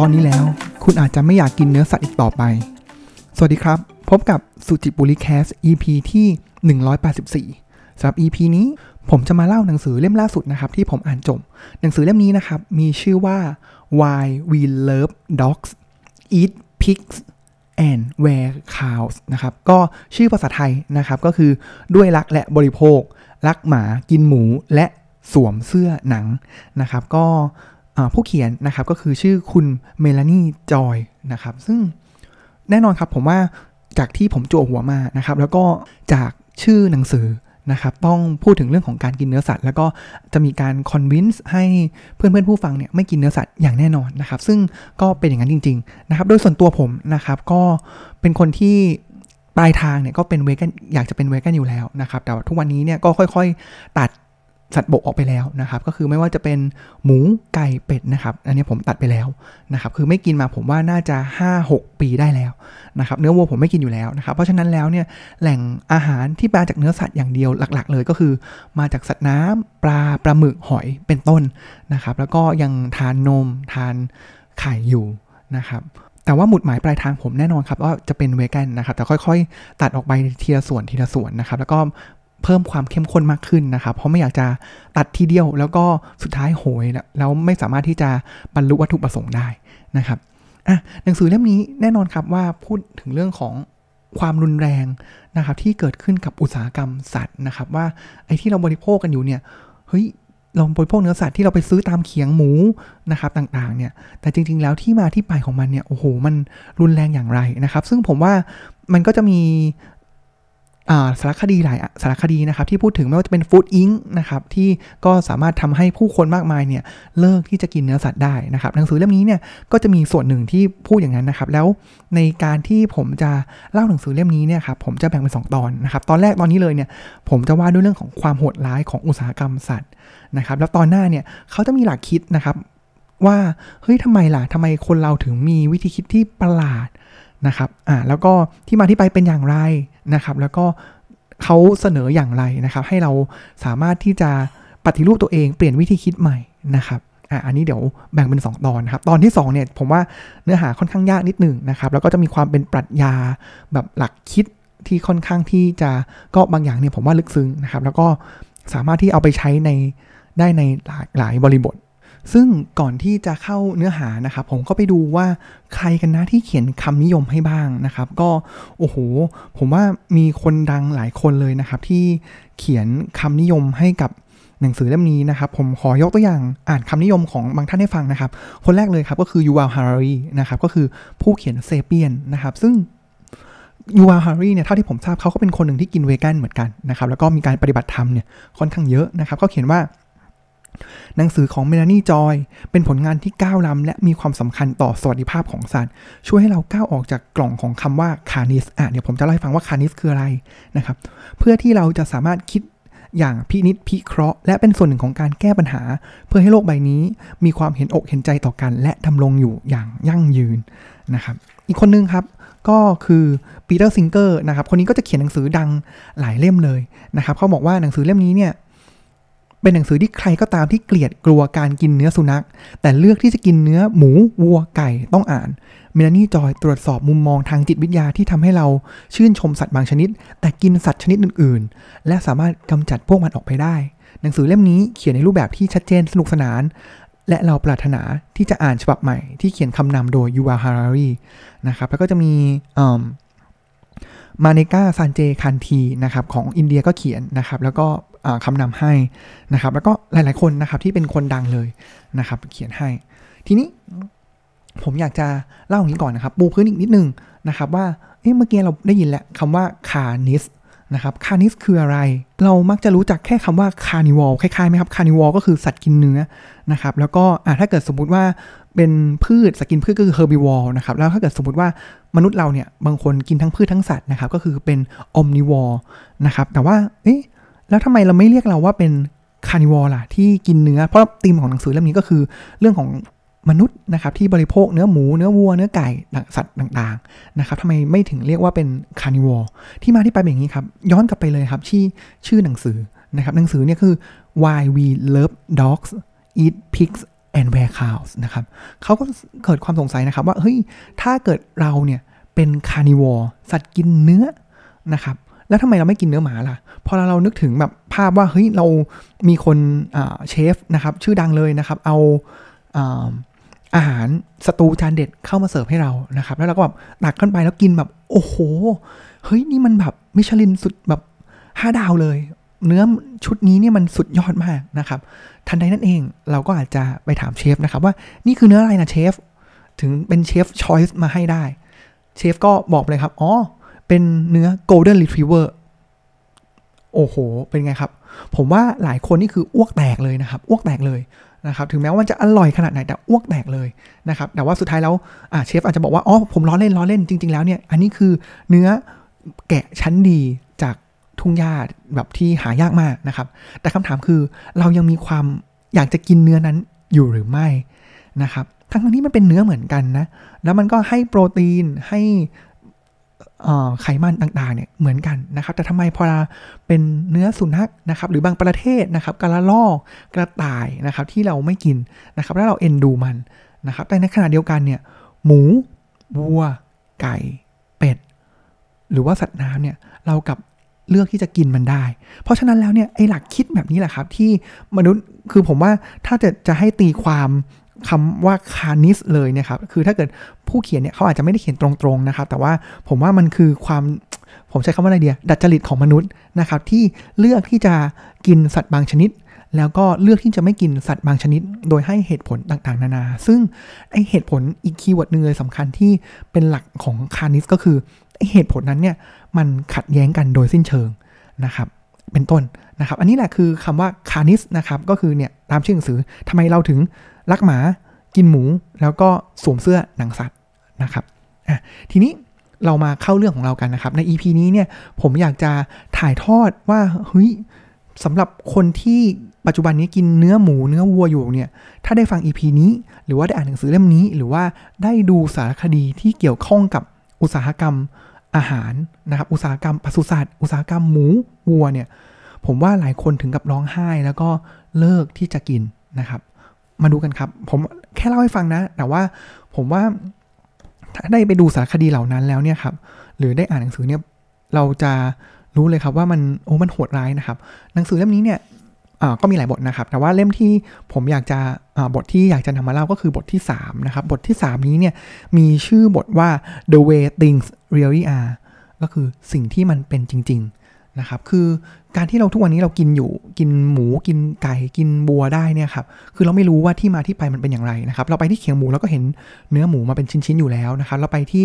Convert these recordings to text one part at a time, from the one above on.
ตอนนี้แล้ว คุณอาจจะไม่อยากกินเนื้อสัตว์อีกต่อไป สวัสดีครับ พบกับสุจิบุริแคส EP ที่ 184สำหรับ EP นี้ผมจะมาเล่าหนังสือเล่มล่าสุดนะครับ ที่ผมอ่านจบ หนังสือเล่มนี้นะครับ มีชื่อว่า Why We Love Dogs Eat Pigs and Wear Cows นะครับ ก็ชื่อภาษาไทยนะครับ ก็คือด้วยรักและบริโภค รักหมากินหมูและสวมเสื้อหนังนะครับ ก็ ผู้เขียนนะครับก็คือชื่อคุณเมลานีจอยนะครับ ซึ่งแน่นอนครับผมว่าจากที่ผมจั่วหัวมานะครับ แล้วก็จากชื่อหนังสือนะครับ ต้องพูดถึงเรื่องของการกินเนื้อสัตว์ แล้วก็จะมีการคอนวินส์ให้เพื่อนเพื่อนผู้ฟังเนี่ยไม่กินเนื้อสัตว์อย่างแน่นอนนะครับ ซึ่งก็เป็นอย่างนั้นจริง ๆ นะครับ โดยส่วนตัวผมนะครับก็เป็นคนที่ปลายทางเนี่ยก็เป็นเวกันอยากจะเป็นเวกันอยู่แล้วนะครับ แต่ทุกวันนี้เนี่ยก็ค่อยๆ ตัด สัตว์บกออกไปแล้วนะครับ ก็คือไม่ว่าจะเป็นหมูไก่เป็ดนะครับ อันนี้ผมตัดไปแล้วนะครับ คือไม่กินมาผมว่าน่าจะ 5-6 ปีได้แล้วนะครับ เนื้อวัวผมไม่กินอยู่แล้วนะครับ เพราะฉะนั้นแล้วเนี่ยแหล่งอาหารที่มาจากเนื้อสัตว์อย่างเดียวหลัก ๆ เลยก็คือ มาจากสัตว์น้ำปลาปลาหมึกหอยเป็นต้นนะครับ แล้วก็ยังทานนมทานไข่อยู่นะครับแต่ว่าหมุดหมายปลายทางผมแน่นอนครับว่าจะเป็นเวกันนะครับ แต่ค่อยๆ ตัดออกไปทีละส่วนทีละส่วนนะครับ แล้วก็ เพิ่มความเข้มข้นมากขึ้นนะครับ เพราะไม่อยากจะตัดทีเดียวแล้วก็สุดท้ายโหยแล้วไม่สามารถที่จะบรรลุวัตถุประสงค์ได้นะครับอะหนังสือเล่มนี้แน่นอนครับว่าพูดถึงเรื่องของความรุนแรงนะครับที่เกิดขึ้นกับอุตสาหกรรมสัตว์นะครับว่าไอ้ที่เราบริโภคกันอยู่เนี่ยเฮ้ยเราบริโภคเนื้อสัตว์ที่เราไปซื้อตามเขียงหมูนะครับต่างๆเนี่ยแต่จริง ๆ แล้วที่มาที่ไปของมันเนี่ยโอ้โหมันรุนแรงอย่างไรนะครับ ซึ่งผมว่ามันก็จะมี สารคดีหลายสารคดีนะครับที่พูดถึงไม่ว่าจะเป็นฟู้ดอิงนะครับที่ก็สามารถทำให้ผู้คนมากมายเนี่ยเลิกที่จะกินเนื้อสัตว์ได้นะครับหนังสือเล่มนี้เนี่ยก็จะมีส่วนหนึ่งที่พูดอย่างนั้นนะครับ แล้วในการที่ผมจะเล่าหนังสือเล่มนี้เนี่ยครับผมจะแบ่งเป็น 2 ตอนนะครับตอนแรกตอนนี้เลยเนี่ยผมจะว่าด้วยเรื่องของความโหดร้ายของอุตสาหกรรมสัตว์นะครับแล้วตอนหน้าเนี่ยเขาจะมีหลักคิดนะครับว่าเฮ้ยทำไมล่ะทำไมคนเราถึงมีวิธีคิดที่ประหลาด นะครับอ่าแล้วก็ที่มาที่ไปเป็นอย่างไรนะครับ แล้วก็เขาเสนออย่างไรนะครับ ให้เราสามารถที่จะปฏิรูปตัวเองเปลี่ยนวิธีคิดใหม่นะครับอ่าอันนี้เดี๋ยวแบ่งเป็น 2 ตอนครับ ตอนที่2เนี่ยผมว่าเนื้อหาค่อนข้างยากนิดหนึ่งนะครับ แล้วก็จะมีความเป็นปรัชญาแบบหลักคิดที่ค่อนข้างที่จะก็บางอย่างเนี่ยผมว่าลึกซึ้งนะครับ แล้วก็สามารถที่เอาไปใช้ในได้ในหลากหลายบริบท ซึ่งก่อนที่จะเข้าเนื้อหานะครับ ผมก็ไปดูว่าใครกันนะที่เขียนคำนิยมให้บ้างนะครับ ก็โอ้โห ผมว่ามีคนดังหลายคนเลยนะครับ ที่เขียนคำนิยมให้กับหนังสือเล่มนี้นะครับ ผมขอยกตัวอย่างอ่านคำนิยมของบางท่านให้ฟังนะครับ คนแรกเลยครับก็คือยูวาลฮารารีนะครับก็คือผู้เขียนเซเปียนนะครับ ซึ่งยูวาฮารีเนี่ยเท่าที่ผมทราบเขาก็เป็นคนหนึ่งที่กินเวกันเหมือนกันนะครับแล้วก็มีการปฏิบัติธรรมเนี่ยค่อนข้างเยอะนะครับเขาเขียนว่า หนังสือของเมลานี่จอย เป็นผลงานที่ก้าวล้ำและมีความสำคัญต่อสวัสดิภาพของสัตว์ ช่วยให้เราก้าวออกจากกล่องของคำว่าคานิสอะเดี๋ยวผมจะเล่าให้ฟังว่าคานิสคืออะไรนะครับเพื่อที่เราจะสามารถคิดอย่างพินิษพิเคราะห์ และเป็นส่วนหนึ่งของการแก้ปัญหา เพื่อให้โลกใบนี้มีความเห็นอกเห็นใจต่อกัน และดำรงอยู่อย่างยั่งยืนนะครับอีกคนนึงครับก็คือปีเตอร์ซิงเกอร์นะครับคนนี้ก็จะเขียนหนังสือดังหลายเล่มเลยนะครับเขาบอกว่าหนังสือเล่มนี้เนี่ย เป็นหนังสือที่ใครก็ตามที่เกลียดกลัวการกินเนื้อสุนัข แต่เลือกที่จะกินเนื้อหมูวัวไก่ต้องอ่านเมลานี่จอยตรวจสอบมุมมองทางจิตวิทยาที่ทำให้เราชื่นชมสัตว์บางชนิด แต่กินสัตว์ชนิดอื่น ๆ และสามารถกำจัดพวกมันออกไปได้ หนังสือเล่มนี้เขียนในรูปแบบที่ชัดเจนสนุกสนาน และเราปรารถนาที่จะอ่านฉบับใหม่ที่เขียนคำนำโดยยูวาฮารารีนะครับแล้วก็จะมีมาเนกาซานเจคันทีนะครับของอินเดียก็เขียนนะครับ แล้วก็ คำนำให้นะครับ แล้วก็หลาย ๆ คนนะครับที่เป็นคนดังเลยนะครับ เขียนให้ ทีนี้ผมอยากจะเล่าอย่างนี้ก่อนนะครับ ปูพื้นอีกนิดนึงนะครับว่าเเมื่อกี้เราได้ยินแหล้วคำว่าคานิสนะครับคานิสคืออะไร เรามักจะรู้จักแค่คำว่า carnivore คล้ายๆไหมครับ carnivore ก็คือสัตว์กินเนื้อนะครับ แล้วก็ถ้าเกิดสมมุติว่าเป็นสัตว์กินพืชก็คือ herbivore นะครับ แล้วถ้าเกิดสมมติว่ามนุษย์เราเนี่ยบางคนกินทั้งพืชทั้งสัตว์นะครับ ก็คือเป็น omnivore นะครับ แต่ว่าเอ๊ะ แล้วทำไมเราไม่เรียกเราว่าเป็น carnivore ล่ะที่กินเนื้อ เพราะธีมของหนังสือเล่มนี้ก็คือ เรื่องของมนุษย์นะครับที่บริโภคเนื้อหมูเนื้อวัวเนื้อไก่สัตว์ต่างๆนะครับทำไมไม่ถึงเรียกว่าเป็นcarnivore ที่มาที่ไปเป็นอย่างนี้ครับ ย้อนกลับไปเลยครับที่ชื่อหนังสือนะครับหนังสือเนี่ยคือ why we love dogs eat pigs and wear cows นะครับเขาก็เกิดความสงสัยนะครับว่าเฮ้ยถ้าเกิดเราเนี่ยเป็น carnivore สัตว์กินเนื้อนะครับ แล้วทำไมเราไม่กินเนื้อหมาล่ะ พอเราเรานึกถึงแบบภาพว่าเฮ้ยเรามีคนเชฟนะครับชื่อดังเลยนะครับเอาอาหารสตูจานเด็ดเข้ามาเสิร์ฟให้เรานะครับ แล้วเราก็แบบตักขึ้นไปแล้วกินแบบโอ้โหเฮ้ยนี่มันแบบมิชลินสุดแบบห้าดาวเลย เนื้อชุดนี้เนี่ยมันสุดยอดมากนะครับ ทันใดนั่นเองเราก็อาจจะไปถามเชฟนะครับว่านี่คือเนื้ออะไรนะเชฟถึงเป็นเชฟชอยส์มาให้ได้ เชฟก็บอกเลยครับ อ๋อ เป็นเนื้อ golden retriever โอ้โห เป็นไงครับ ผมว่าหลายคนนี่คืออ้วกแตกเลยนะครับ อ้วกแตกเลยนะครับ ถึงแม้ว่ามันจะอร่อยขนาดไหนแต่อ้วกแตกเลยนะครับ แต่ว่าสุดท้ายแล้วเชฟอาจจะบอกว่า อ๋อ ผมล้อเล่นล้อเล่นจริง ๆ แล้วเนี่ย อันนี้คือเนื้อแกะชั้นดีจากทุ่งหญ้าแบบที่หายากมากนะครับ แต่คำถามคือเรายังมีความอยากจะกินเนื้อนั้นอยู่หรือไม่นะครับ ทั้งที่มันเป็นเนื้อเหมือนกันนะ แล้วมันก็ให้โปรตีน ให้ ไขมันต่างๆเนี่ยเหมือนกันนะครับ แต่ทำไมพอเป็นเนื้อสุนัขนะครับ หรือบางประเทศนะครับกระลอกกระต่ายนะครับ ที่เราไม่กินนะครับ แล้วเราเอ็นดูมันนะครับ แต่ในขณะเดียวกันเนี่ย หมูวัว ไก่ เป็ด หรือว่าสัตว์น้ำเนี่ยเรากับเลือกที่จะกินมันได้ เพราะฉะนั้นแล้วเนี่ยไอ้หลักคิดแบบนี้แหละครับที่มนุษย์คือผมว่าถ้าจะจะให้ตีความ คำว่าคานิสเลยเนี่ยครับ คือถ้าเกิดผู้เขียนเนี่ยเขาอาจจะไม่ได้เขียนตรงๆนะครับ แต่ว่าผมว่ามันคือความ ผมใช้คำว่าอะไรดีอะ ดัดจริตของมนุษย์นะครับ ที่เลือกที่จะกินสัตว์บางชนิด แล้วก็เลือกที่จะไม่กินสัตว์บางชนิด โดยให้เหตุผลต่างๆ นานา ซึ่งไอเหตุผลอีก keyword หนึ่งเลยสำคัญที่เป็นหลักของ carnism ก็คือไอเหตุผลนั้นเนี่ยมันขัดแย้งกันโดยสิ้นเชิงนะครับเป็นต้นนะครับ อันนี้แหละคือคำว่า carnism นะครับ ก็คือเนี่ยตามชื่อหนังสือทำไมเราถึง รักหมากินหมูแล้วก็สวมเสื้อหนังสัตว์นะครับอะทีนี้เรามาเข้าเรื่องของเรากันนะครับ ใน EP นี้เนี่ยผมอยากจะถ่ายทอดว่าเฮ้ยสำหรับคนที่ปัจจุบันนี้กินเนื้อหมูเนื้อวัวอยู่เนี่ย ถ้าได้ฟัง EP นี้ หรือว่าได้อ่านหนังสือเล่มนี้ หรือว่าได้ดูสารคดีที่เกี่ยวข้องกับอุตสาหกรรมอาหารนะครับ อุตสาหกรรมปศุสัตว์อุตสาหกรรมหมูวัวเนี่ย ผมว่าหลายคนถึงกับร้องไห้แล้วก็เลิกที่จะกินนะครับ มาดูกันครับ ผมแค่เล่าให้ฟังนะ แต่ว่าผมว่าถ้าได้ไปดูสารคดีเหล่านั้นแล้วเนี่ยครับ หรือได้อ่านหนังสือเนี่ยเราจะรู้เลยครับว่ามันโอ้มันโหดร้ายนะครับ หนังสือเล่มนี้เนี่ยก็มีหลายบทนะครับ แต่ว่าเล่มที่ผมอยากจะบทที่อยากจะนำมาเล่าก็คือบทที่3นะครับ บทที่ 3 นี้เนี่ยมีชื่อบทว่า the way things really are ก็คือสิ่งที่มันเป็นจริง ๆ นะครับคือการที่เราทุกวันนี้เรากินอยู่กินหมูกินไก่กินบัวได้เนี่ยครับคือเราไม่รู้ว่าที่มาที่ไปมันเป็นอย่างไรนะครับเราไปที่เขียงหมูเราก็เห็นเนื้อหมูมาเป็นชิ้นๆอยู่แล้วนะครับเราไปที่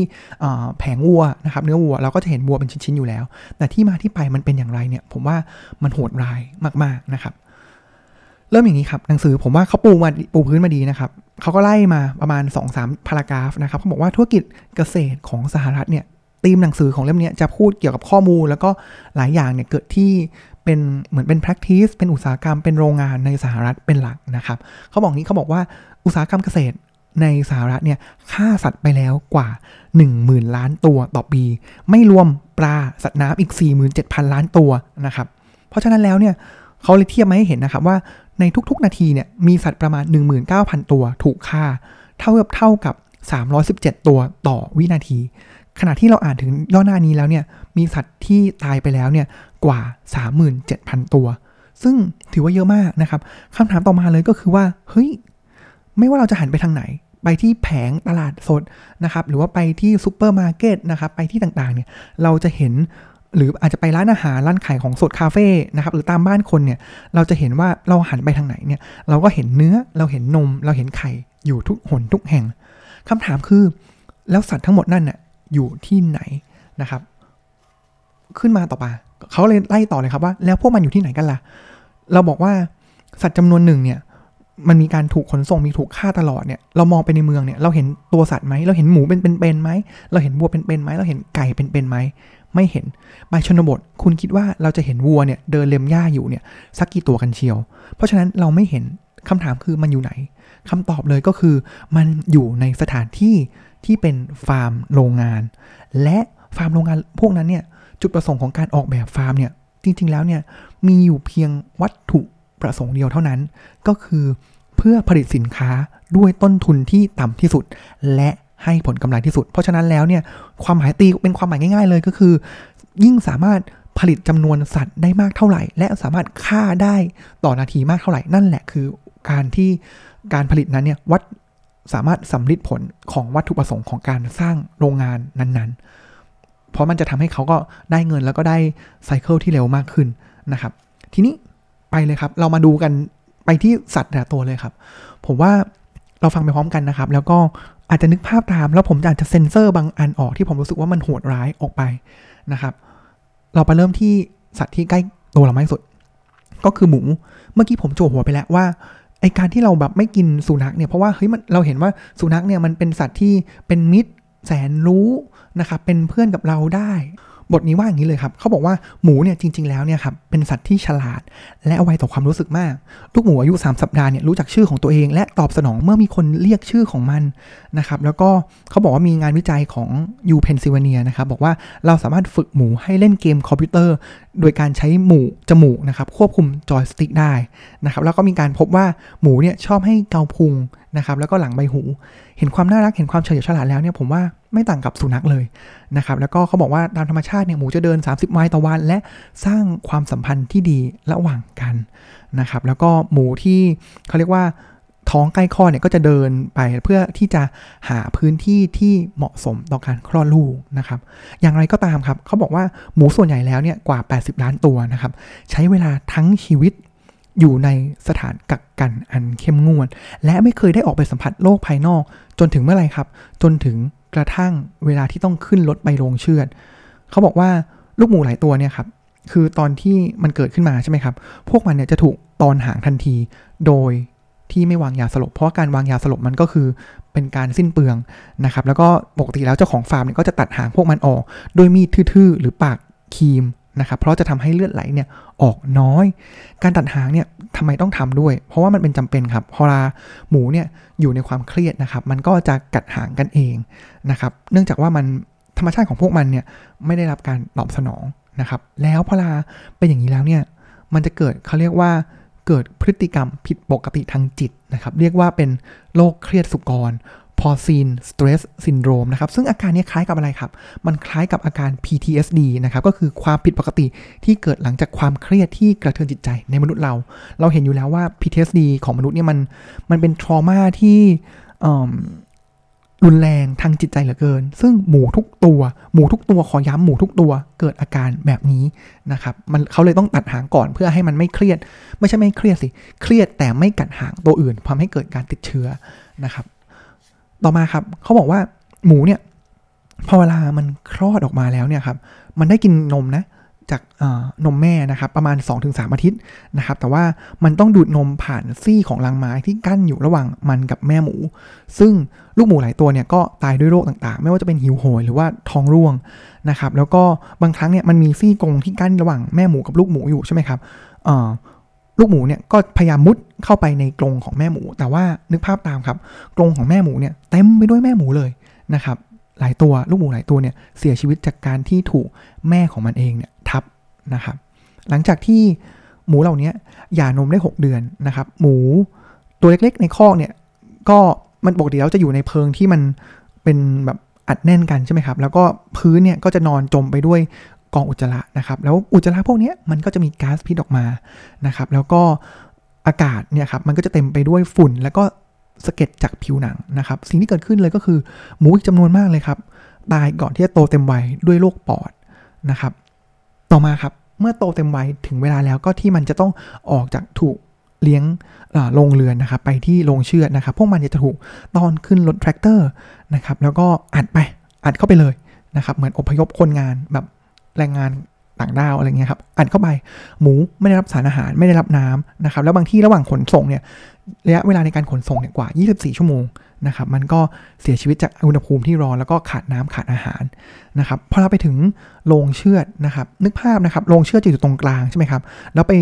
แผงวัวนะครับเนื้อวัวเราก็จะเห็นวัวเป็นชิ้นๆอยู่แล้ว แต่ที่มาที่ไปมันเป็นอย่างไรเนี่ยผมว่ามันโหดร้ายมากๆนะครับเริ่มอย่างนี้ครับหนังสือผมว่าเขาปูมาปูพื้นมาดีนะครับเขาก็ไล่มาประมาณ 2-3สามพารากราฟนะครับเขาบอกว่าธุรกิจเกษตรของสหรัฐเนี่ย ธีมหนังสือของเล่มนี้จะพูดเกี่ยวกับข้อมูล แล้วก็หลายอย่างเนี่ยเกิดที่เป็นเหมือนเป็น practice เป็นอุตสาหกรรมเป็นโรงงานในสหรัฐเป็นหลักนะครับเขาบอกนี้เขาบอกว่าอุตสาหกรรมเกษตรในสหรัฐเนี่ยฆ่าสัตว์ไปแล้วกว่า 10,000 ล้านตัวต่อปี ไม่รวมปลาสัตว์น้ำอีก 47,000 ล้านตัวนะครับ เพราะฉะนั้นแล้วเนี่ยเขาเลยเทียบมาให้เห็นนะครับว่าในทุกๆนาทีเนี่ยมีสัตว์ประมาณ 19,000 ตัวถูกฆ่า เท่ากับเท่ากับ 317 ตัวต่อวินาที ขณะที่เราอ่านถึงย่อหน้านี้แล้วเนี่ยมีสัตว์ที่ตายไปแล้วเนี่ยกว่า 37,000 ตัว ซึ่งถือว่าเยอะมากนะครับคำถามต่อมาเลยก็คือว่าเฮ้ยไม่ว่าเราจะหันไปทางไหน ไปที่แผงตลาดสดนะครับหรือว่าไปที่ซูเปอร์มาร์เก็ตนะครับไปที่ต่างๆเนี่ยเราจะเห็นหรืออาจจะไปร้านอาหารร้านขายของสดคาเฟ่นะครับหรือตามบ้านคนเนี่ยเราจะเห็นว่าเราหันไปทางไหนเนี่ยเราก็เห็นเนื้อเราเห็นนม เราเห็นไข่อยู่ทุกหนทุกแห่งคำถามคือ แล้วสัตว์ทั้งหมดนั่นน่ะ อยู่ที่ไหนนะครับ ขึ้นมาต่อมาเขาเลยไล่ต่อเลยครับว่า แล้วพวกมันอยู่ที่ไหนกันล่ะ เราบอกว่าสัตว์จำนวนหนึ่งเนี่ย มันมีการถูกขนส่งมีถูกฆ่าตลอดเนี่ย เรามองไปในเมืองเนี่ย เราเห็นตัวสัตว์ไหมเราเห็นหมูเป็นเป็นไหมเราเห็นวัวเป็นเป็นไหมเราเห็นไก่เป็นเป็นไหมไม่เห็นไปชนบท คุณคิดว่าเราจะเห็นวัวเนี่ยเดินเล็มหญ้าอยู่เนี่ยสักกี่ตัวกันเชียว เพราะฉะนั้นเราไม่เห็นคำถามคือมันอยู่ไหนคำตอบเลยก็คือมันอยู่ในสถานที่ ที่เป็นฟาร์มโรงงาน และฟาร์มโรงงานพวกนั้นเนี่ยจุดประสงค์ของการออกแบบฟาร์มเนี่ยจริงๆแล้วเนี่ยมีอยู่เพียงวัตถุประสงค์เดียวเท่านั้น ก็คือเพื่อผลิตสินค้าด้วยต้นทุนที่ต่ำที่สุด และให้ผลกำไรที่สุด เพราะฉะนั้นแล้วเนี่ยความหมายตีเป็นความหมายง่าย ๆ เลยก็คือ ยิ่งสามารถผลิตจำนวนสัตว์ได้มากเท่าไหร่ และสามารถฆ่าได้ต่อนาทีมากเท่าไหร่นั่นแหละคือการที่การผลิตนั้นเนี่ยวัด สามารถสำลิดผลของวัตถุประสงค์ของการสร้างโรงงานนั้นๆ เพราะมันจะทำให้เขาก็ได้เงินแล้วก็ได้ไซเคิลที่เร็วมากขึ้นนะครับ ทีนี้ไปเลยครับ เรามาดูกันไปที่สัตว์แต่ตัวเลยครับ ผมว่าเราฟังไปพร้อมกันนะครับ แล้วก็อาจจะนึกภาพตาม แล้วผมอาจจะเซ็นเซอร์บางอันออกที่ผมรู้สึกว่ามันโหดร้ายออกไปนะครับ เราไปเริ่มที่สัตว์ที่ใกล้ตัวเรามากที่สุด ก็คือหมู เมื่อกี้ผมโจหัวไปแล้วว่า ไอการที่เราแบบไม่กินสุนัขเนี่ยเพราะว่าเฮ้ยมันเราเห็นว่าสุนัขเนี่ยมันเป็นสัตว์ที่เป็นมิตรแสนรู้นะครับเป็นเพื่อนกับเราได้ บทนี้ว่าอย่างนี้เลยครับเขาบอกว่าหมูเนี่ยจริง ๆแล้วเนี่ยครับเป็นสัตว์ที่ฉลาด และไวต่อความรู้สึกมาก ลูกหมูอายุ 3 สัปดาห์เนี่ยรู้จักชื่อของตัวเอง และตอบสนองเมื่อมีคนเรียกชื่อของมันนะครับแล้วก็เขาบอกว่ามีงานวิจัยของยูเพนซิลเวเนียนะครับบอกว่าเราสามารถฝึกหมูให้เล่นเกมคอมพิวเตอร์ โดยการใช้หมูจมูกนะครับควบคุมจอยสติ๊กได้นะครับแล้วก็มีการพบว่าหมูเนี่ยชอบให้เกาพุงนะครับแล้วก็หลังใบหู เห็นความน่ารักเห็นความเฉลียวฉลาดแล้วเนี่ยผมว่า ไม่ต่างกับสุนัขเลยนะครับแล้วก็เขาบอกว่าตามธรรมชาติเนี่ยหมูจะเดิน 30 ไมล์ต่อวัน และสร้างความสัมพันธ์ที่ดีระหว่างกันนะครับแล้วก็หมูที่เขาเรียกว่าท้องใกล้คลอดเนี่ยก็จะเดินไปเพื่อที่จะหาพื้นที่ที่เหมาะสมต่อการคลอดลูกนะครับ อย่างไรก็ตามครับเขาบอกว่าหมูส่วนใหญ่แล้วเนี่ยกว่า 80 ล้านตัวนะครับ ใช้เวลาทั้งชีวิตอยู่ในสถานกักกันอันเข้มงวด และไม่เคยได้ออกไปสัมผัสโลกภายนอก จนถึงเมื่อไรครับ จนถึง กระทั่งเวลาที่ต้องขึ้นรถไปโรงเชือด เขาบอกว่าลูกหมูหลายตัวเนี่ยครับ คือตอนที่มันเกิดขึ้นมาใช่ไหมครับ พวกมันเนี่ยจะถูกตอนหางทันที โดยที่ไม่วางยาสลบ เพราะการวางยาสลบมันก็คือเป็นการสิ้นเปลืองนะครับ แล้วก็ปกติแล้วเจ้าของฟาร์มเนี่ยก็จะตัดหางพวกมันออก โดยมีดทื่อๆหรือปากคีม นะครับเพราะจะทำให้เลือดไหลเนี่ยออกน้อย การตัดหางเนี่ยทำไมต้องทำด้วย เพราะว่ามันเป็นจำเป็นครับพอเวลาหมูเนี่ยอยู่ในความเครียดนะครับ มันก็จะกัดหางกันเองนะครับเนื่องจากว่ามันธรรมชาติของพวกมันเนี่ยไม่ได้รับการตอบสนองนะครับ แล้วพอเวลาเป็นอย่างนี้แล้วเนี่ยมันจะเกิดเขาเรียกว่าเกิดพฤติกรรมผิดปกติทางจิตนะครับ เรียกว่าเป็นโรคเครียดสุกร porcine stress syndrome นะครับ ซึ่งอาการนี้คล้ายกับอะไรครับ มันคล้ายกับอาการ PTSD นะครับ ก็คือความผิดปกติที่เกิดหลังจากความเครียดที่กระเทือนจิตใจในมนุษย์เรา เราเห็นอยู่แล้วว่า PTSD ของมนุษย์เนี่ยมันมันเป็นทรมาที่รุนแรงทางจิตใจเหลือเกิน ซึ่งหมูทุกตัว หมูทุกตัวขอย้ำหมูทุกตัวเกิดอาการแบบนี้นะครับ มันเขาเลยต้องตัดหางก่อนเพื่อให้มันไม่เครียด ไม่ใช่ไม่เครียดสิ เครียดแต่ไม่กัดหางตัวอื่นทำให้เกิดการติดเชื้อนะครับ ต่อมาครับเขาบอกว่าหมูเนี่ยพอเวลามันคลอดออกมาแล้วเนี่ยครับมันได้กินนมนะจากนมแม่นะครับประมาณ 2-3 อาทิตย์นะครับ แต่ว่ามันต้องดูดนมผ่านซี่ของรังไม้ที่กั้นอยู่ระหว่างมันกับแม่หมู ซึ่งลูกหมูหลายตัวเนี่ยก็ตายด้วยโรคต่างๆ ไม่ว่าจะเป็นหิวโหยหรือว่าท้องร่วงนะครับ แล้วก็บางครั้งเนี่ยมันมีซี่กรงที่กั้นระหว่างแม่หมูกับลูกหมูอยู่ใช่ไหมครับ ลูกหมูเนี่ยก็พยายามมุดเข้าไปในกรงของแม่หมู แต่ว่านึกภาพตามครับกรงของแม่หมูเนี่ยเต็มไปด้วยแม่หมูเลยนะครับหลายตัวลูกหมูหลายตัวเนี่ยเสียชีวิตจากการที่ถูกแม่ของมันเองเนี่ยทับนะครับ หลังจากที่หมูเหล่านี้หย่านมได้ 6 เดือนนะครับ หมูตัวเล็กๆ ในคอกเนี่ยก็มันปกติแล้วจะอยู่ในเพิงที่มันเป็นแบบอัดแน่นกันใช่ไหมครับ แล้วก็พื้นเนี่ยก็จะนอนจมไปด้วย กองอุจจาระนะครับ แล้วอุจจาระพวกนี้มันก็จะมีก๊าซพิษออกมานะครับ แล้วก็อากาศเนี่ยครับมันก็จะเต็มไปด้วยฝุ่น แล้วก็สะเก็ดจากผิวหนังนะครับ สิ่งที่เกิดขึ้นเลยก็คือหมูอีกจำนวนมากเลยครับ ตายก่อนที่จะโตเต็มวัยด้วยโรคปอดนะครับ ต่อมาครับเมื่อโตเต็มวัยถึงเวลาแล้วก็ที่มันจะต้องออกจากถูกเลี้ยงโรงเรือนนะครับไปที่โรงเชือดนะครับ พวกมันจะถูกตอนขึ้นรถแทรกเตอร์นะครับ แล้วก็อัดไปอัดเข้าไปเลยนะครับ เหมือนอพยพคนงานแบบ แรงงานต่างด้าวอะไรเงี้ยครับอัดเข้าไปหมูไม่ได้รับสารอาหารไม่ได้รับน้ำนะครับแล้วบางที่ระหว่างขนส่งเนี่ยระยะเวลาในการขนส่งเนี่ยกว่า 24 ชั่วโมงนะครับมันก็เสียชีวิตจากอุณหภูมิที่ร้อนแล้วก็ขาดน้ำขาดอาหารนะครับพอเราไปถึงโรงเชือดนะครับนึกภาพนะครับโรงเชือดจะอยู่ตรงกลางใช่ไหมครับแล้วไป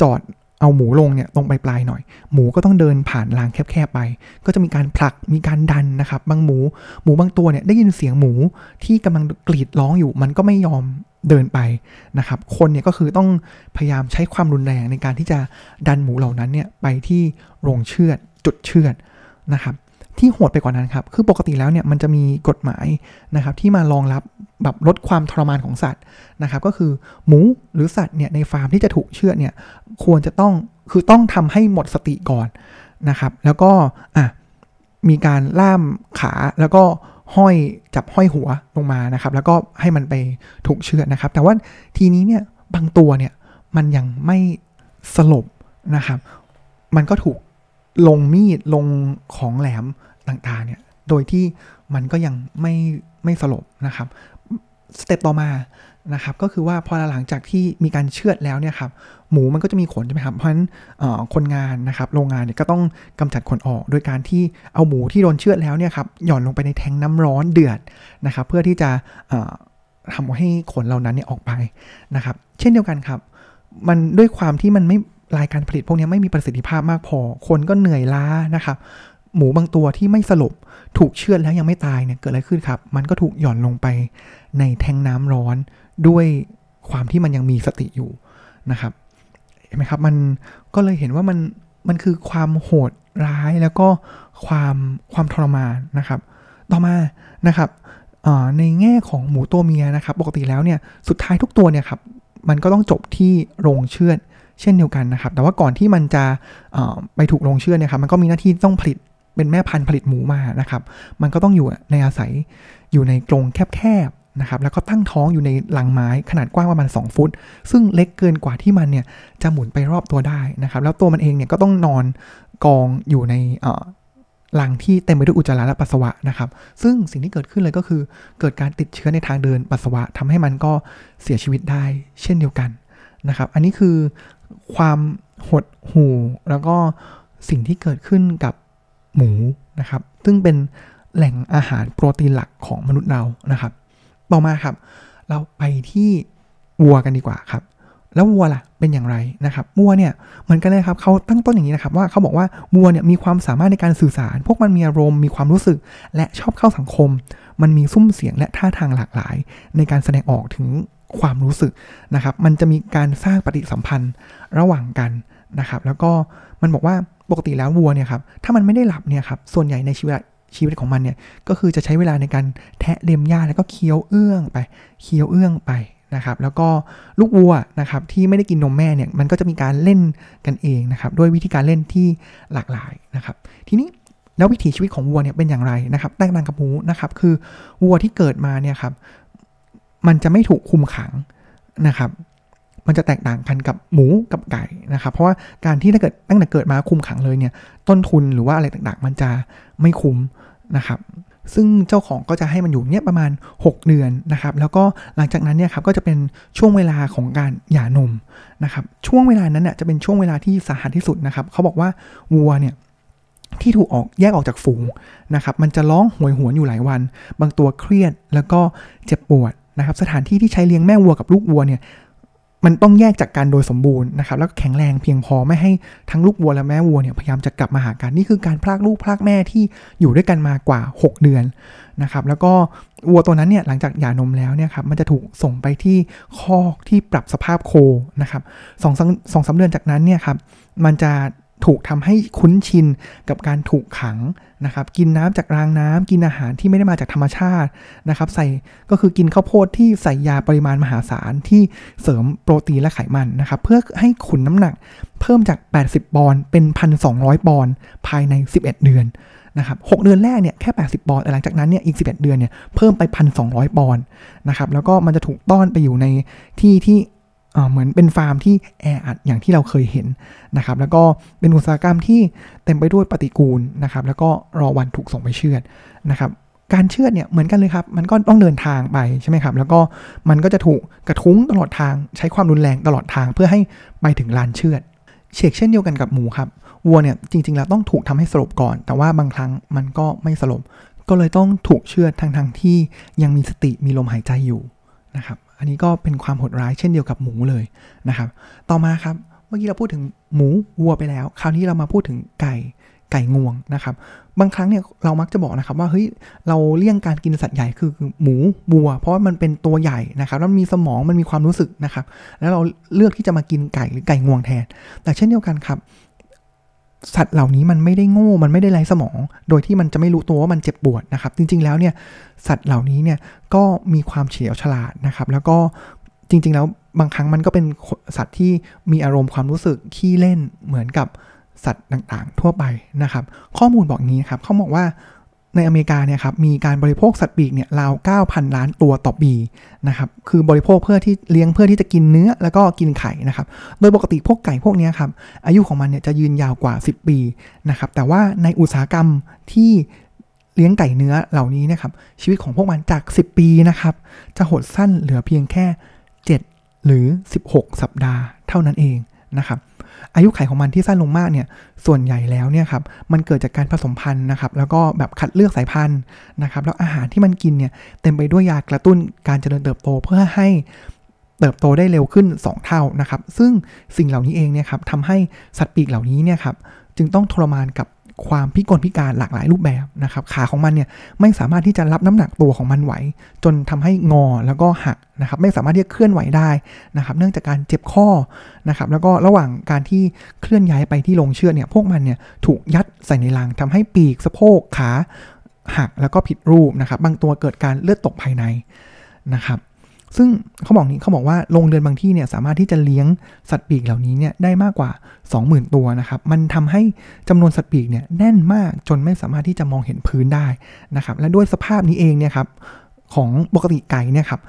จอดเอาหมูลงเนี่ยตรงปลายๆหน่อย หมูก็ต้องเดินผ่านรางแคบๆไป ก็จะมีการผลักมีการดันนะครับ บางหมูหมูบางตัวเนี่ยได้ยินเสียงหมูที่กำลังกรีดร้องอยู่ มันก็ไม่ยอม เดินไปนะครับ คนเนี่ยก็คือต้องพยายามใช้ความรุนแรงในการที่จะดันหมูเหล่านั้นเนี่ยไปที่โรงเชือดจุดเชือดนะครับ ที่โหดไปกว่านั้นครับ คือปกติแล้วเนี่ยมันจะมีกฎหมายนะครับที่มารองรับแบบลดความทรมานของสัตว์นะครับ ก็คือหมูหรือสัตว์เนี่ยในฟาร์มที่จะถูกเชือดเนี่ยควรจะต้องคือต้องทำให้หมดสติก่อนนะครับ แล้วก็อะมีการล่ามขาแล้วก็ ห้อยจับห้อยหัวลงมานะครับ แล้วก็ให้มันไปถูกเชือดนะครับ แต่ว่าทีนี้เนี่ยบางตัวเนี่ยมันยังไม่สลบนะครับ มันก็ถูกลงมีดลงของแหลมต่างๆเนี่ยโดยที่มันก็ยังไม่ไม่สลบนะครับสเต็ปต่อมา นะครับก็คือว่าพอหลังจากที่มีการเชือดแล้วเนี่ยครับหมูมันก็จะมีขนใช่ไหมครับเพราะฉะนั้นคนงานนะครับโรงงานเนี่ยก็ต้องกำจัดขนออก โดยการที่เอาหมูที่โดนเชือดแล้วเนี่ยครับหย่อนลงไปในแทงน้ำร้อนเดือดนะครับเพื่อที่จะทำให้ขนเหล่านั้นเนี่ยออกไปนะครับเช่นเดียวกันครับ มันด้วยความที่มันไม่รายการผลิตพวกนี้ไม่มีประสิทธิภาพมากพอ คนก็เหนื่อยล้านะครับหมูบางตัวที่ไม่สลบถูกเชือดแล้วยังไม่ตายเนี่ยเกิดอะไรขึ้นครับ มันก็ถูกหย่อนลงไปในแทงน้ำร้อน ด้วยความที่มันยังมีสติอยู่นะครับเห็นไหมครับมันก็เลยเห็นว่ามันมันคือความโหดร้ายแล้วก็ความความทรมานนะครับ ต่อมานะครับในแง่ของหมูตัวเมียนะครับ ปกติแล้วเนี่ยสุดท้ายทุกตัวเนี่ยครับมันก็ต้องจบที่โรงเชือดเช่นเดียวกันนะครับ แต่ว่าก่อนที่มันจะไปถูกโรงเชือดเนี่ยครับมันก็มีหน้าที่ต้องผลิตเป็นแม่พันธุ์ผลิตหมูมานะครับ มันก็ต้องอยู่ในอาศัยอยู่ในกรงแคบ นะครับแล้วก็ตั้งท้องอยู่ในหลังไม้ขนาดกว้างประมาณ 2 ฟุต ซึ่งเล็กเกินกว่าที่มันเนี่ยจะหมุนไปรอบตัวได้นะครับแล้วตัวมันเองเนี่ยก็ต้องนอนกองอยู่ในหลังที่เต็มไปด้วยอุจจาระและปัสสาวะนะครับ ซึ่งสิ่งที่เกิดขึ้นเลยก็คือ เกิดการติดเชื้อในทางเดินปัสสาวะทำให้มันก็เสียชีวิตได้เช่นเดียวกันนะครับ อันนี้คือความหดหู่แล้วก็สิ่งที่เกิดขึ้นกับหมูนะครับ ซึ่งเป็นแหล่งอาหารโปรตีนหลักของมนุษย์เรานะครับ ต่อมาครับ เราไปที่วัวกันดีกว่าครับ แล้ววัวล่ะเป็นอย่างไรนะครับวัวเนี่ยเหมือนกันเลยครับเขาตั้งต้นอย่างนี้นะครับว่าเขาบอกว่าวัวเนี่ยมีความสามารถในการสื่อสาร พวกมันมีอารมณ์มีความรู้สึก และชอบเข้าสังคม มันมีซุ้มเสียงและท่าทางหลากหลาย ในการแสดงออกถึงความรู้สึกนะครับ มันจะมีการสร้างปฏิสัมพันธ์ระหว่างกันนะครับ แล้วก็มันบอกว่าปกติแล้ววัวเนี่ยครับถ้ามันไม่ได้หลับเนี่ยครับส่วนใหญ่ในชีวิต ชีวิตของมันเนี่ยก็คือจะใช้เวลาในการแทะเล็มหญ้าแล้วก็เคี้ยวเอื้องไปเคี้ยวเอื้องไปนะครับแล้วก็ลูกวัวนะครับที่ไม่ได้กินนมแม่เนี่ยมันก็จะมีการเล่นกันเองนะครับด้วยวิธีการเล่นที่หลากหลายนะครับ ทีนี้แล้ววิถีชีวิตของวัวเนี่ยเป็นอย่างไรนะครับแตกต่างกับหมูนะครับคือวัวที่เกิดมาเนี่ยครับมันจะไม่ถูกคุมขังนะครับมันจะแตกต่างกันกับหมูกับไก่นะครับ เพราะว่าการที่ถ้าเกิดตั้งแต่เกิดมาคุมขังเลยเนี่ยต้นทุนหรือว่าอะไรต่างๆ มันจะไม่คุ้ม นะครับซึ่งเจ้าของก็จะให้มันอยู่เนี่ยประมาณ 6 เดือนนะครับ แล้วก็หลังจากนั้นเนี่ยครับก็จะเป็นช่วงเวลาของการหย่านมนะครับ ช่วงเวลานั้นเนี่ยจะเป็นช่วงเวลาที่สาหัสที่สุดนะครับ เขาบอกว่าวัวเนี่ยที่ถูกออกแยกออกจากฝูงนะครับ มันจะร้องหวยหวนอยู่หลายวัน บางตัวเครียดแล้วก็เจ็บปวดนะครับ สถานที่ที่ใช้เลี้ยงแม่วัวกับลูกวัวเนี่ย มันต้องแยกจากกันโดยสมบูรณ์นะครับแล้วแข็งแรงเพียงพอไม่ให้ทั้งลูกวัวและแม่วัวเนี่ยพยายามจะกลับมาหากันนี่คือการพลากลูกพลากแม่ที่อยู่ด้วยกันมากว่า 6 เดือนนะครับแล้วก็วัวตัวนั้นเนี่ยหลังจากหย่านมแล้วเนี่ยครับมันจะถูกส่งไปที่คอกที่ปรับสภาพโคนะครับสองสองสาเดือนจากนั้นเนี่ยครับมันจะถูกทำให้คุ้นชินกับการถูกขัง นะครับกินน้ำจากรางน้ำกินอาหารที่ไม่ได้มาจากธรรมชาตินะครับใส่ก็คือกินข้าวโพดที่ใส่ยาปริมาณมหาศาลที่เสริมโปรตีนและไขมันนะครับเพื่อให้ขุนน้ำหนักเพิ่มจาก 80 ปอนด์เป็น 1,200 ปอนด์ภายใน 11 เดือนนะครับ6เดือนแรกเนี่ยแค่ 80 ปอนด์แต่หลังจากนั้นเนี่ยอีก 11 เดือนเนี่ยเพิ่มไป 1,200 ปอนด์นะครับแล้วก็มันจะถูกต้อนไปอยู่ในที่ที่ เหมือนเป็นฟาร์มที่แออัดอย่างที่เราเคยเห็นนะครับ แล้วก็เป็นอุตสาหกรรมที่เต็มไปด้วยปฏิกูลนะครับ แล้วก็รอวันถูกส่งไปเชือดนะครับการเชือดเนี่ยเหมือนกันเลยครับ มันก็ต้องเดินทางไปใช่ไหมครับ แล้วก็มันก็จะถูกกระทุ้งตลอดทาง ใช้ความรุนแรงตลอดทางเพื่อให้ไปถึงลานเชือดเชกเช่นเดียวกันกับหมูครับวัวเนี่ยจริงๆแล้วต้องถูกทำให้สลบก่อน แต่ว่าบางครั้งมันก็ไม่สลบ ก็เลยต้องถูกเชือดทางทางที่ยังมีสติมีลมหายใจอยู่นะครับ อันนี้ก็เป็นความโหดร้ายเช่นเดียวกับหมูเลยนะครับ ต่อมาครับ เมื่อกี้เราพูดถึงหมูวัวไปแล้ว คราวนี้เรามาพูดถึงไก่ไก่งวงนะครับ บางครั้งเนี่ยเรามักจะบอกนะครับว่าเฮ้ยเราเลี่ยงการกินสัตว์ใหญ่คือหมูวัว เพราะว่ามันเป็นตัวใหญ่นะครับแล้วมีสมองมันมีความรู้สึกนะครับ แล้วเราเลือกที่จะมากินไก่หรือไก่งวงแทน แต่เช่นเดียวกันครับ สัตว์เหล่านี้มันไม่ได้โง่มันไม่ได้ไร้สมอง โดยที่มันจะไม่รู้ตัวว่ามันเจ็บปวดนะครับ จริง ๆแล้วเนี่ยสัตว์เหล่านี้เนี่ยก็มีความเฉลียวฉลาดนะครับ แล้วก็จริง ๆ แล้วบางครั้งมันก็เป็นสัตว์ที่มีอารมณ์ความรู้สึกขี้เล่นเหมือนกับสัตว์ต่างๆ ทั่วไปนะครับ ข้อมูลบอกงี้ครับเขาบอกว่า ในอเมริกาเนี่ยครับมีการบริโภคสัตว์ปีกเนี่ยราว 9,000 ล้านตัวต่อปีนะครับคือบริโภคเพื่อที่เลี้ยงเพื่อที่จะกินเนื้อแล้วก็กินไข่นะครับโดยปกติพวกไก่พวกนี้ครับอายุของมันเนี่ยจะยืนยาวกว่า 10 ปีนะครับแต่ว่าในอุตสาหกรรมที่เลี้ยงไก่เนื้อเหล่านี้นะครับชีวิตของพวกมันจาก 10 ปีนะครับจะหดสั้นเหลือเพียงแค่ 7 หรือ 16 สัปดาห์เท่านั้นเองนะครับ อายุไขของมันที่สั้นลงมากเนี่ยส่วนใหญ่แล้วเนี่ยครับมันเกิดจากการผสมพันธุ์นะครับแล้วก็แบบคัดเลือกสายพันธุ์นะครับแล้วอาหารที่มันกินเนี่ยเต็มไปด้วยยากระตุ้นการเจริญเติบโตเพื่อให้เติบโตได้เร็วขึ้น 2 เท่านะครับ ซึ่งสิ่งเหล่านี้เองเนี่ยครับทำให้สัตว์ปีกเหล่านี้เนี่ยครับจึงต้องทรมานกับ ความพิกลพิการหลากหลายรูปแบบนะครับขาของมันเนี่ยไม่สามารถที่จะรับน้ำหนักตัวของมันไหว จนทำให้งอแล้วก็หักนะครับไม่สามารถที่จะเคลื่อนไหวได้นะครับเนื่องจากการเจ็บข้อนะครับแล้วก็ระหว่างการที่เคลื่อนย้ายไปที่ลงเชือกเนี่ยพวกมันเนี่ยถูกยัดใส่ในรังทำให้ปีกสะโพกขาหักแล้วก็ผิดรูปนะครับบางตัวเกิดการเลือดตกภายในนะครับ ซึ่งเขาบอกนี้เขาบอกว่าโรงเรือนบางที่เนี่ยสามารถที่จะเลี้ยงสัตว์ปีกเหล่านี้เนี่ยได้มากกว่า 20,000 ตัวนะครับ มันทำให้จำนวนสัตว์ปีกเนี่ยแน่นมากจนไม่สามารถที่จะมองเห็นพื้นได้นะครับ และด้วยสภาพนี้เองเนี่ยครับของปกติไก่เนี่ยครับ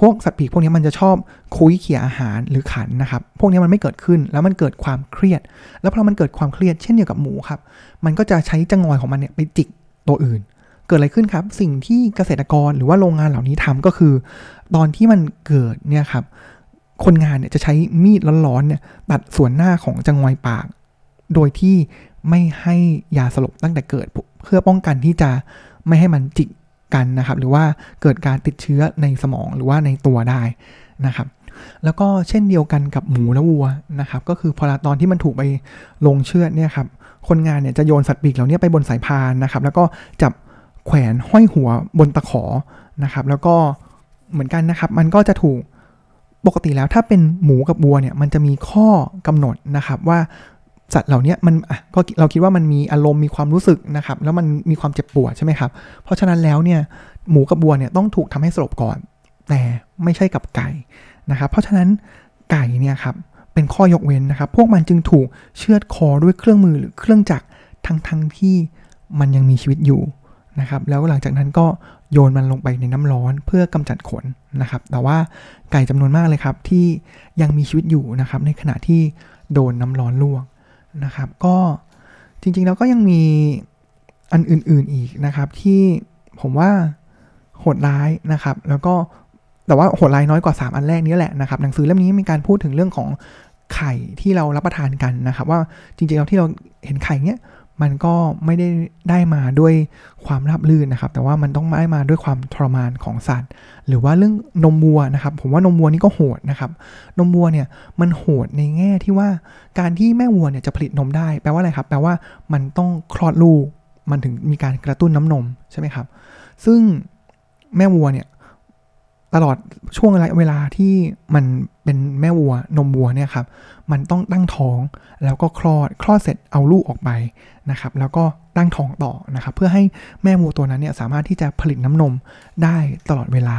พวกสัตว์ปีกพวกนี้มันจะชอบคุยเขี่ยอาหารหรือขันนะครับ พวกนี้มันไม่เกิดขึ้นแล้วมันเกิดความเครียด แล้วพอมันเกิดความเครียดเช่นเดียวกับหมูครับ มันก็จะใช้จังอยของมันเนี่ยไปจิกตัวอื่น เกิดอะไรขึ้นครับ สิ่งที่เกษตรกรหรือว่าโรงงานเหล่านี้ทำก็คือ ตอนที่มันเกิดเนี่ยครับ คนงานเนี่ยจะใช้มีดร้อนๆเนี่ยตัดส่วนหน้าของจงอยปาก โดยที่ไม่ให้ยาสลบตั้งแต่เกิดเพื่อป้องกันที่จะไม่ให้มันจิกกันนะครับ หรือว่าเกิดการติดเชื้อในสมองหรือว่าในตัวได้นะครับแล้วก็เช่นเดียวกันกับหมูและวัวนะครับ ก็คือพอตอนที่มันถูกไปลงเชือดเนี่ยครับ คนงานเนี่ยจะโยนสัตว์ปีกเหล่านี้ไปบนสายพานนะครับ แล้วก็จับ แขวนห้อยหัวบนตะขอนะครับ แล้วก็เหมือนกันนะครับ มันก็จะถูกปกติแล้วถ้าเป็นหมูกับวัวเนี่ยมันจะมีข้อกำหนดนะครับว่าสัตว์เหล่านี้มันก็เราคิดว่ามันมีอารมณ์มีความรู้สึกนะครับ แล้วมันมีความเจ็บปวดใช่ไหมครับ เพราะฉะนั้นแล้วเนี่ยหมูกับวัวเนี่ยต้องถูกทำให้สลบก่อน แต่ไม่ใช่กับไก่นะครับ เพราะฉะนั้นไก่เนี่ยครับเป็นข้อยกเว้นนะครับ พวกมันจึงถูกเชือดคอด้วยเครื่องมือหรือเครื่องจักรทั้งทั้งที่มันยังมีชีวิตอยู่ นะครับแล้วหลังจากนั้นก็โยนมันลงไปในน้ำร้อนเพื่อกำจัดขนนะครับ แต่ว่าไก่จำนวนมากเลยครับที่ยังมีชีวิตอยู่นะครับ ในขณะที่โดนน้ำร้อนลวกนะครับ ก็จริงๆแล้วก็ยังมีอันอื่นๆอีกนะครับ ที่ผมว่าโหดร้ายนะครับ แล้วก็แต่ว่าโหดร้ายน้อยกว่า 3 อันแรกนี้แหละนะครับ หนังสือเล่มนี้มีการพูดถึงเรื่องของไข่ที่เรารับประทานกันนะครับ ว่าจริงๆแล้วที่เราเห็นไข่เนี้ย มันก็ไม่ได้ได้มาด้วยความราบรื่นนะครับ แต่ว่ามันต้องได้มาด้วยความทรมานของสัตว์ หรือว่าเรื่องนมวัวนะครับ ผมว่านมวัวนี่ก็โหดนะครับ นมวัวเนี่ยมันโหดในแง่ที่ว่าการที่แม่วัวเนี่ยจะผลิตนมได้แปลว่าอะไรครับ แปลว่ามันต้องคลอดลูก มันถึงมีการกระตุ้นน้ำนมใช่ไหมครับ ซึ่งแม่วัวเนี่ย ตลอดช่วงเวลาที่มันเป็นแม่วัวนมวัวเนี่ยครับมันต้องตั้งท้องแล้วก็คลอดคลอดเสร็จเอาลูกออกไปนะครับแล้วก็ตั้งท้องต่อนะครับเพื่อให้แม่วัวตัวนั้นเนี่ยสามารถที่จะผลิตน้ำนมได้ตลอดเวลา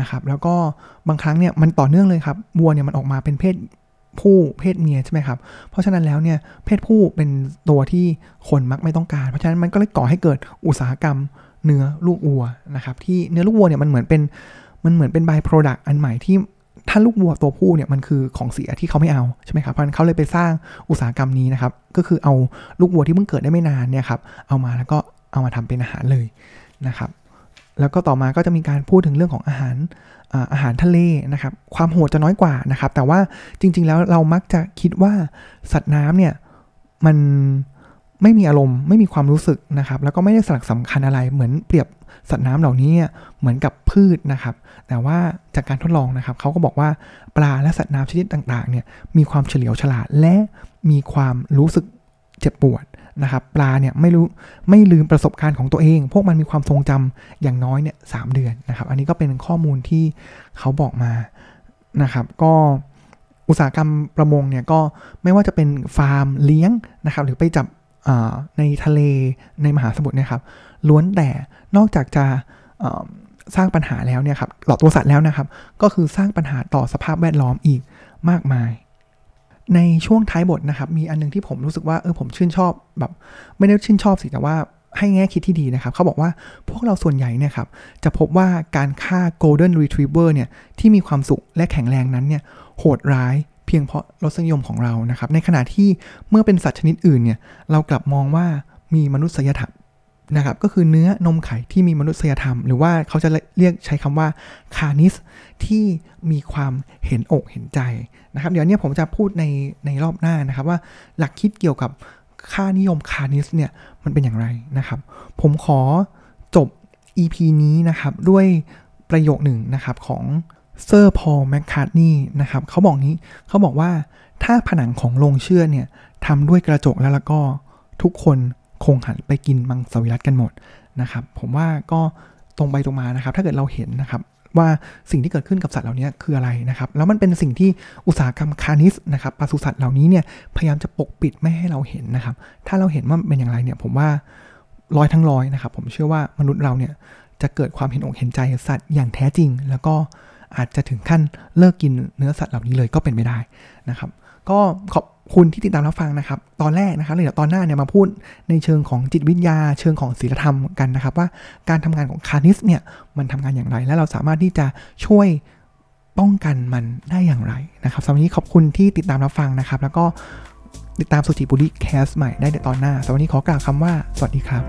นะครับแล้วก็บางครั้งเนี่ยมันต่อเนื่องเลยครับวัวเนี่ยมันออกมาเป็นเพศผู้เพศเมียใช่ไหมครับ เพราะฉะนั้นแล้วเนี่ยเพศผู้เป็นตัวที่คนมักไม่ต้องการ เพราะฉะนั้นมันก็เลยก่อให้เกิดอุตสาหกรรมเนื้อลูกวัวนะครับที่เนื้อลูกวัวเนี่ยมันเหมือนเป็น มันเหมือนเป็น by-product อันใหม่ที่ถ้าลูกวัวตัวผู้เนี่ยมันคือของเสียที่เขาไม่เอาใช่ไหมครับเพราะนั้นเขาเลยไปสร้างอุตสาหกรรมนี้นะครับ ก็คือเอาลูกวัวที่เพิ่งเกิดได้ไม่นานเนี่ยครับเอามาแล้วก็เอามาทำเป็นอาหารเลยนะครับ แล้วก็ต่อมาก็จะมีการพูดถึงเรื่องของอาหารอาหารทะเลนะครับ ความโหดจะน้อยกว่านะครับ แต่ว่าจริง ๆ แล้วเรามักจะคิดว่าสัตว์น้ำเนี่ยมัน ไม่มีอารมณ์ไม่มีความรู้สึกนะครับ แล้วก็ไม่ได้สลักสำคัญอะไรเหมือนเปรียบสัตว์น้ำเหล่านี้เหมือนกับพืชนะครับ แต่ว่าจากการทดลองนะครับเขาก็บอกว่าปลาและสัตว์น้ำชนิดต่างๆเนี่ยมีความเฉลียวฉลาดและมีความรู้สึกเจ็บปวดนะครับปลาเนี่ยไม่รู้ไม่ลืมประสบการณ์ของตัวเอง พวกมันมีความทรงจำอย่างน้อยเนี่ยสเดือนนะครับ อันนี้ก็เป็นข้อมูลที่เขาบอกมานะครับ ก็อุตสาหกรรมประมงเนี่ยก็ไม่ว่าจะเป็นฟาร์มเลี้ยงนะครับ หรือไปจับ ในทะเลในมหาสมุทรนะครับ ล้วนแต่นอกจากจะสร้างปัญหาแล้วเนี่ยครับต่อตัวสัตว์แล้วนะครับ ก็คือสร้างปัญหาต่อสภาพแวดล้อมอีกมากมาย ในช่วงท้ายบทนะครับ มีอันนึงที่ผมรู้สึกว่าเออผมชื่นชอบแบบ ไม่ได้ชื่นชอบสิแต่ว่าให้แง่คิดที่ดีนะครับ เขาบอกว่าพวกเราส่วนใหญ่เนี่ยครับ จะพบว่าการฆ่า golden retriever เนี่ย ที่มีความสุขและแข็งแรงนั้นเนี่ย โหดร้าย พียงเพราะรสนิยมของเรานะครับ ในขณะที่เมื่อเป็นสัตว์ชนิดอื่นเนี่ยเรากลับมองว่ามีมนุษยธรรมนะครับก็คือเนื้อนมไข่ที่มีมนุษยธรรม หรือว่าเขาจะเรียกใช้คำว่า carnism ที่มีความเห็นอกเห็นใจนะครับ เดี๋ยวนี้ผมจะพูดในในรอบหน้านะครับว่าหลักคิดเกี่ยวกับค่านิยม carnism เนี่ยมันเป็นอย่างไรนะครับ ผมขอจบ EP นี้นะครับด้วยประโยคหนึ่งนะครับของ เซอร์ Paul McCartney นะครับเขาบอกนี้เขาบอกว่าถ้าผนังของโรงเชือดเนี่ยทำด้วยกระจกแล้วแล้วก็ทุกคนคงหันไปกินมังสวิรัตกันหมดนะครับผมว่าก็ตรงไปตรงมานะครับ ถ้าเกิดเราเห็นนะครับว่าสิ่งที่เกิดขึ้นกับสัตว์เหล่านี้คืออะไรนะครับ แล้วมันเป็นสิ่งที่อุตสาหกรรมคานิสนะครับปศุสัตว์เหล่านี้เนี่ยพยายามจะปกปิดไม่ให้เราเห็นนะครับ ถ้าเราเห็นว่าเป็นอย่างไรเนี่ยผมว่าร้อยทั้งร้อยนะครับ ผมเชื่อว่ามนุษย์เราเนี่ยจะเกิดความเห็นอกเห็นใจสัตว์อย่างแท้จริง แล้วก็ อาจจะถึงขั้นเลิกกินเนื้อสัตว์เหล่านี้เลยก็เป็นไปได้นะครับ ก็ขอบคุณที่ติดตามรับฟังนะครับ ตอนแรกนะครับเดี๋ยวตอนหน้าเนี่ยมาพูดในเชิงของจิตวิทยา เชิงของศีลธรรมกันนะครับ ว่าการทำงานของ carnism เนี่ยมันทำงานอย่างไร และเราสามารถที่จะช่วยป้องกันมันได้อย่างไรนะครับสำหรับวันนี้ขอบคุณที่ติดตามรับฟังนะครับ แล้วก็ติดตามสุจิปุลิแคสต์ใหม่ได้ในตอนหน้าสำหรับวันนี้ขอกล่าวคำว่า สวัสดีครับ